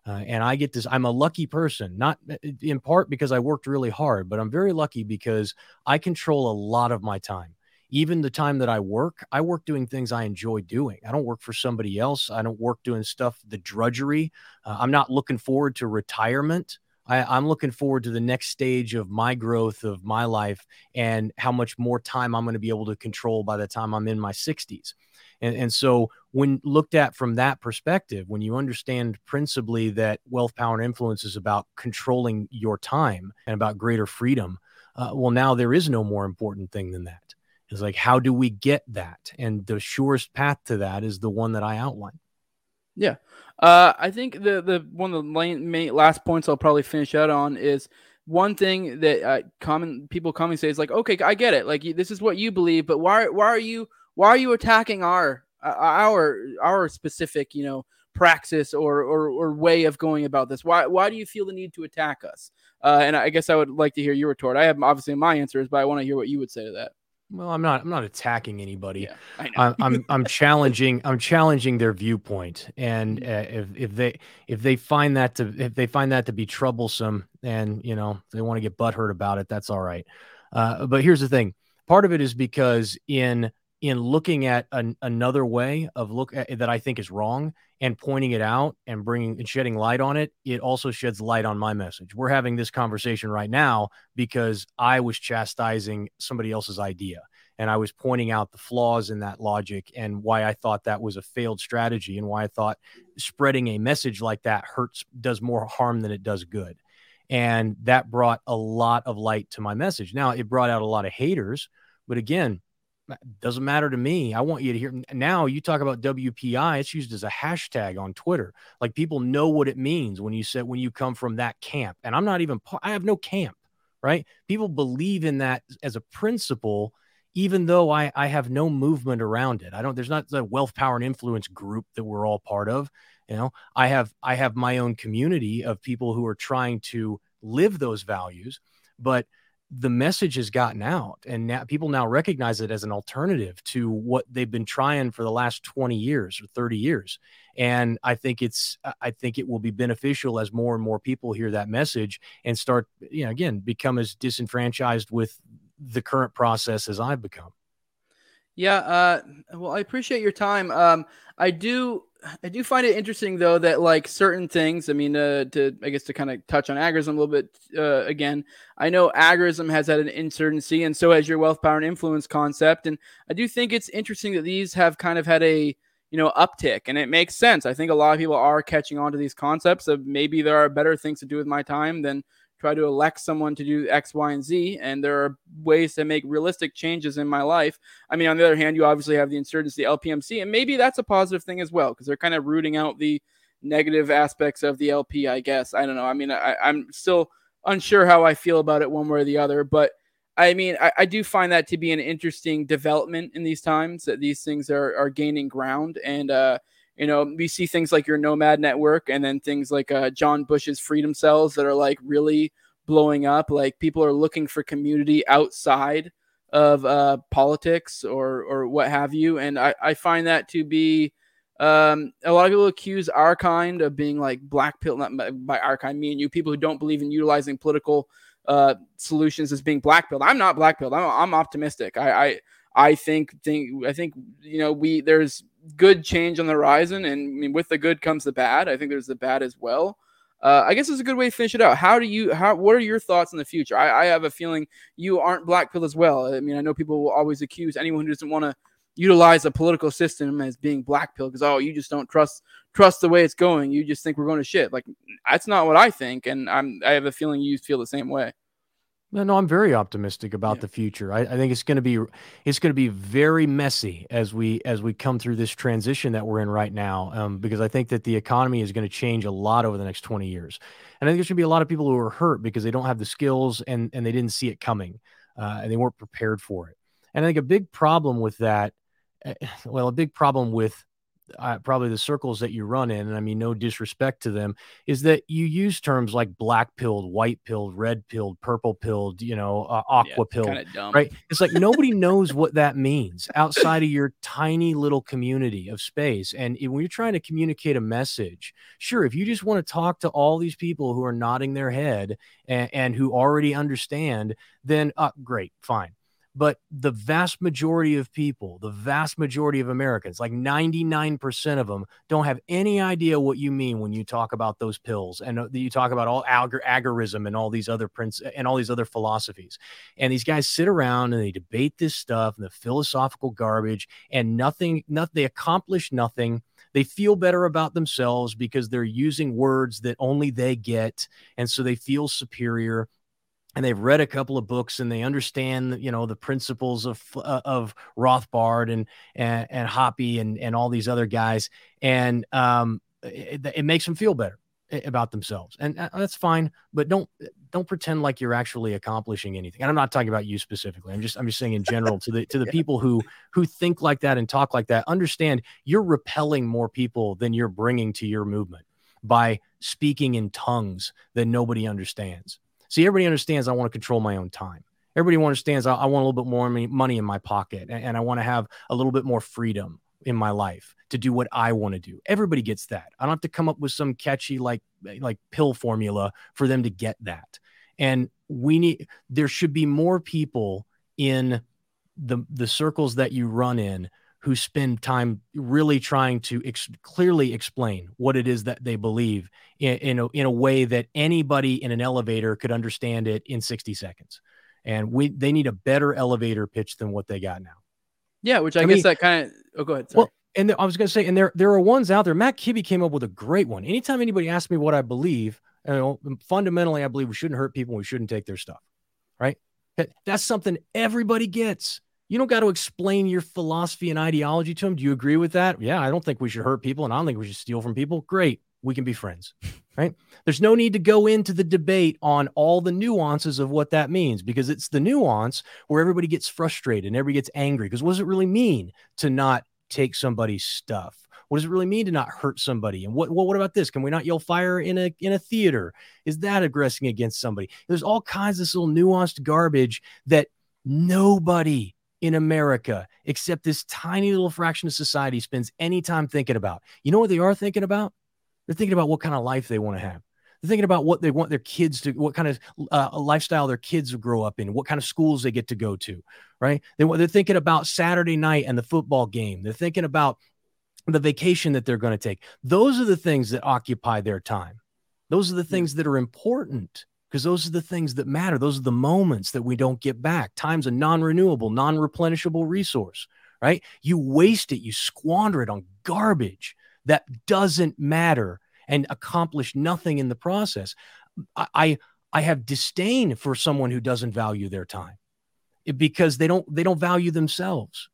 Uh, and I get this. I'm a lucky person, not uh, in part because I worked really hard, but I'm very lucky because I control a lot of my time even the time that I work, I work doing things I enjoy doing. I don't work for somebody else. I don't work doing stuff, the drudgery. Uh, I'm not looking forward to retirement. I, am looking forward to the next stage of my growth of my life and how much more time I'm going to be able to control by the time I'm in my 60s. And, and so, when looked at from that perspective, when you understand principally that wealth, power, and influence is about controlling your time and about greater freedom, uh, well, now there is no more important thing than that is like how do we get that? And the surest path to that is the one that i outlined. Yeah. Uh, i think the the one of the last points i'll probably finish out on is one thing that uh, common people commonly say is like okay i get it. Like this is what you believe but why why are you why are you attacking our uh, our our specific you know praxis or, or or way of going about this? Why why do you feel the need to attack us? Uh, and i guess i would like to hear your retort. I have obviously my answers but i want to hear what you would say to that well, I'm not. I'm not attacking anybody. Yeah, I know. I'm, I'm. challenging. I'm challenging their viewpoint, and mm-hmm. uh, if if they if they find that to if they find that to be troublesome, and you know they want to get butthurt about it, that's all right. Uh, but here's the thing. Part of it is because in in looking at an, another way of look at, that I think is wrong and pointing it out and bringing and shedding light on it, it also sheds light on my message. We're having this conversation right now because I was chastising somebody else's idea and I was pointing out the flaws in that logic and why I thought that was a failed strategy and why I thought spreading a message like that hurts does more harm than it does good. And that brought a lot of light to my message. Now, it brought out a lot of haters, but again, doesn't matter to me. I want you to hear now you talk about WPI, it's used as a hashtag on Twitter. Like people know what it means when you said when you come from that camp. And I'm not even I have no camp, right? People believe in that as a principle, even though I, I have no movement around it. I don't there's not the wealth, power, and influence group that we're all part of. You know, I have I have my own community of people who are trying to live those values, but the message has gotten out and now people now recognize it as an alternative to what they've been trying for the last 20 years or 30 years. And i think it's i think it will be beneficial as more and more people hear that message and start you know again become as disenfranchised with the current process as i've become. Yeah uh well i appreciate your time. Um i do I do find it interesting though that like certain things. I mean, uh, to I guess to kind of touch on agorism a little bit uh, again. I know agorism has had an insurgency, and so has your wealth, power, and influence concept. And I do think it's interesting that these have kind of had a you know uptick, and it makes sense. I think a lot of people are catching on to these concepts of maybe there are better things to do with my time than try to elect someone to do X, Y, and Z. And there are ways to make realistic changes in my life. I mean, on the other hand, you obviously have the insurgency, the LPMC, and maybe that's a positive thing as well because they're kind of rooting out the negative aspects of the LP, I guess. I don't know. I mean, I, am still unsure how I feel about it one way or the other, but I mean, I, I, do find that to be an interesting development in these times that these things are, are gaining ground. And, uh, you know, we see things like your Nomad Network and then things like uh, John Bush's Freedom Cells that are like really blowing up. Like people are looking for community outside of uh, politics or or what have you, and I, I find that to be um, a lot of people accuse our kind of being like black pill, not by our kind, me and you, people who don't believe in utilizing political uh, solutions as being black pilled. I'm not black pilled. I'm, I'm optimistic. I, I I think think I think you know we there's good change on the horizon, and I mean, with the good comes the bad. I think there's the bad as well. Uh, I guess it's a good way to finish it out. How do you? How? What are your thoughts in the future? I, I have a feeling you aren't black pill as well. I mean, I know people will always accuse anyone who doesn't want to utilize a political system as being black pill because oh, you just don't trust trust the way it's going. You just think we're going to shit. Like that's not what I think, and I'm I have a feeling you feel the same way. No, no, I'm very optimistic about yeah. the future. I, I think it's going to be it's going to be very messy as we as we come through this transition that we're in right now. Um, because I think that the economy is going to change a lot over the next 20 years, and I think there's going to be a lot of people who are hurt because they don't have the skills and and they didn't see it coming, uh, and they weren't prepared for it. And I think a big problem with that, eh, well, a big problem with uh, probably the circles that you run in, and I mean no disrespect to them, is that you use terms like black pilled, white pilled, red pilled, purple pilled, you know, uh, aqua yeah, pilled, right? It's like nobody knows what that means outside of your tiny little community of space. And when you're trying to communicate a message, sure, if you just want to talk to all these people who are nodding their head and, and who already understand, then uh, great, fine. But the vast majority of people, the vast majority of Americans, like 99% of them, don't have any idea what you mean when you talk about those pills and uh, you talk about all agar- agorism and all these other prints and all these other philosophies. And these guys sit around and they debate this stuff and the philosophical garbage and nothing, nothing, they accomplish nothing they feel better about themselves because they're using words that only they get and so they feel superior and they've read a couple of books and they understand you know the principles of uh, of Rothbard and and, and Hoppe and and all these other guys and um it, it makes them feel better about themselves and uh, that's fine but don't don't pretend like you're actually accomplishing anything and i'm not talking about you specifically i'm just i'm just saying in general to the to the yeah. people who who think like that and talk like that understand you're repelling more people than you're bringing to your movement by speaking in tongues that nobody understands See, everybody understands I want to control my own time. Everybody understands I, I want a little bit more money in my pocket and, and I want to have a little bit more freedom in my life to do what I want to do. Everybody gets that. I don't have to come up with some catchy like like pill formula for them to get that. And we need there should be more people in the the circles that you run in who spend time really trying to ex- clearly explain what it is that they believe in, in a, in, a, way that anybody in an elevator could understand it in 60 seconds. And we they need a better elevator pitch than what they got now. Yeah, which I, I guess mean, that kind of. Oh, go ahead. Sorry. Well, and I was going to say, and there there are ones out there. Matt Kibbe came up with a great one. Anytime anybody asks me what I believe, you know, fundamentally, I believe we shouldn't hurt people. We shouldn't take their stuff. Right. That's something everybody gets. You don't got to explain your philosophy and ideology to them. Do you agree with that? Yeah, I don't think we should hurt people and I don't think we should steal from people. Great. We can be friends, right? There's no need to go into the debate on all the nuances of what that means because it's the nuance where everybody gets frustrated and everybody gets angry. Because what does it really mean to not take somebody's stuff? What does it really mean to not hurt somebody? And what what, what about this? Can we not yell fire in a in a theater? Is that aggressing against somebody? There's all kinds of this little nuanced garbage that nobody in America, except this tiny little fraction of society, spends any time thinking about. You know what they are thinking about? They're thinking about what kind of life they want to have. They're thinking about what they want their kids to, what kind of uh, lifestyle their kids will grow up in, what kind of schools they get to go to, right? They, they're thinking about Saturday night and the football game. They're thinking about the vacation that they're going to take. Those are the things that occupy their time. Those are the things that are important because those are the things that matter. Those are the moments that we don't get back. Time's a non renewable, non replenishable resource, right? You waste it, you squander it on garbage that doesn't matter and accomplish nothing in the process. I, I have disdain for someone who doesn't value their time eh, because they don't they don't value themselves.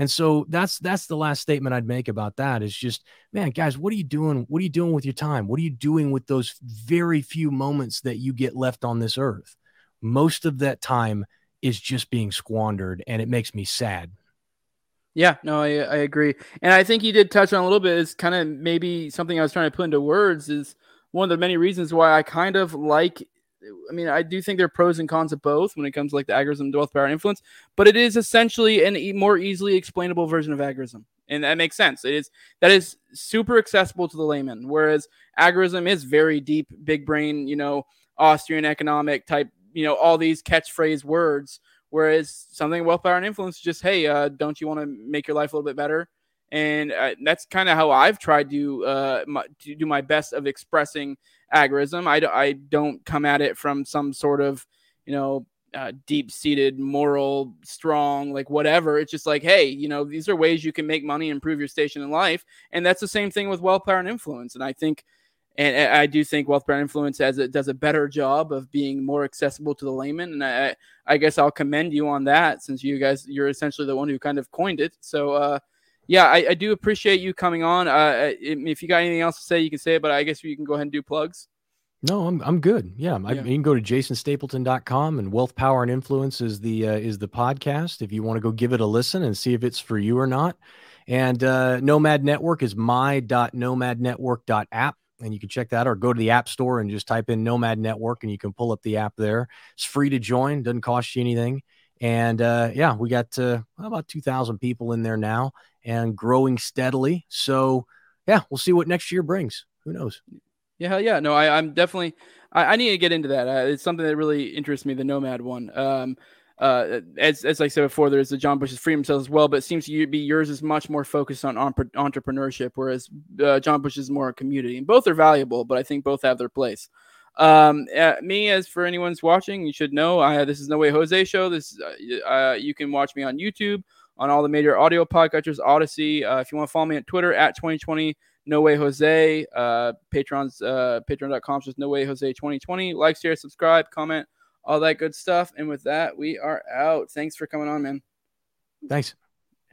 And so that's that's the last statement I'd make about that is just, man, guys, what are you doing? What are you doing with your time? What are you doing with those very few moments that you get left on this earth? Most of that time is just being squandered, and it makes me sad. Yeah, no, I, I agree. And I think you did touch on a little bit is kind of maybe something I was trying to put into words is one of the many reasons why I kind of like I mean, I do think there are pros and cons of both when it comes to like the agorism, wealth, power, influence, but it is essentially an e- more easily explainable version of agorism. And that makes sense. It is that is super accessible to the layman, whereas agorism is very deep, big brain, you know, Austrian economic type, you know, all these catchphrase words. Whereas something wealth, power, and influence is just, hey, uh, don't you want to make your life a little bit better? And uh, that's kind of how I've tried to, uh, my, to do my best of expressing agorism. I, I don't come at it from some sort of, you know, uh, deep seated moral, strong, like whatever. It's just like, hey, you know, these are ways you can make money, improve your station in life. And that's the same thing with wealth, power, and influence. And I think, and I do think wealth, power, and influence has it does a better job of being more accessible to the layman. And I, I guess I'll commend you on that since you guys, you're essentially the one who kind of coined it. So, uh, yeah, I, I, do appreciate you coming on. Uh, if you got anything else to say, you can say it, but I guess you can go ahead and do plugs. No, I'm I'm good. Yeah, yeah. I, you can go to jasonstapleton.com and Wealth Power and Influence is the uh, is the podcast if you want to go give it a listen and see if it's for you or not. And uh, Nomad Network is my.nomadnetwork.app and you can check that or go to the app store and just type in Nomad Network and you can pull up the app there. It's free to join, doesn't cost you anything. And uh, yeah, we got uh, about 2,000 people in there now and growing steadily. So yeah, we'll see what next year brings. Who knows? Yeah, yeah. No, I, I'm definitely. I, I, need to get into that. Uh, it's something that really interests me. The Nomad one. Um, uh, as as I said before, there's the John Bush's Freedom Cells as well, but it seems to be yours is much more focused on entrepreneurship, whereas uh, John Bush is more a community. And both are valuable, but I think both have their place. Um, uh, me, as for anyone's watching, you should know I this is No Way Jose show. This uh, uh, you can watch me on YouTube on all the major audio podcatchers, Odysee. Uh, if you want to follow me on Twitter at 2020 No Way Jose, uh, Patreon's uh, Patreon.com just No Way Jose 2020. Like, share, subscribe, comment, all that good stuff. And with that, we are out. Thanks for coming on, man. Thanks.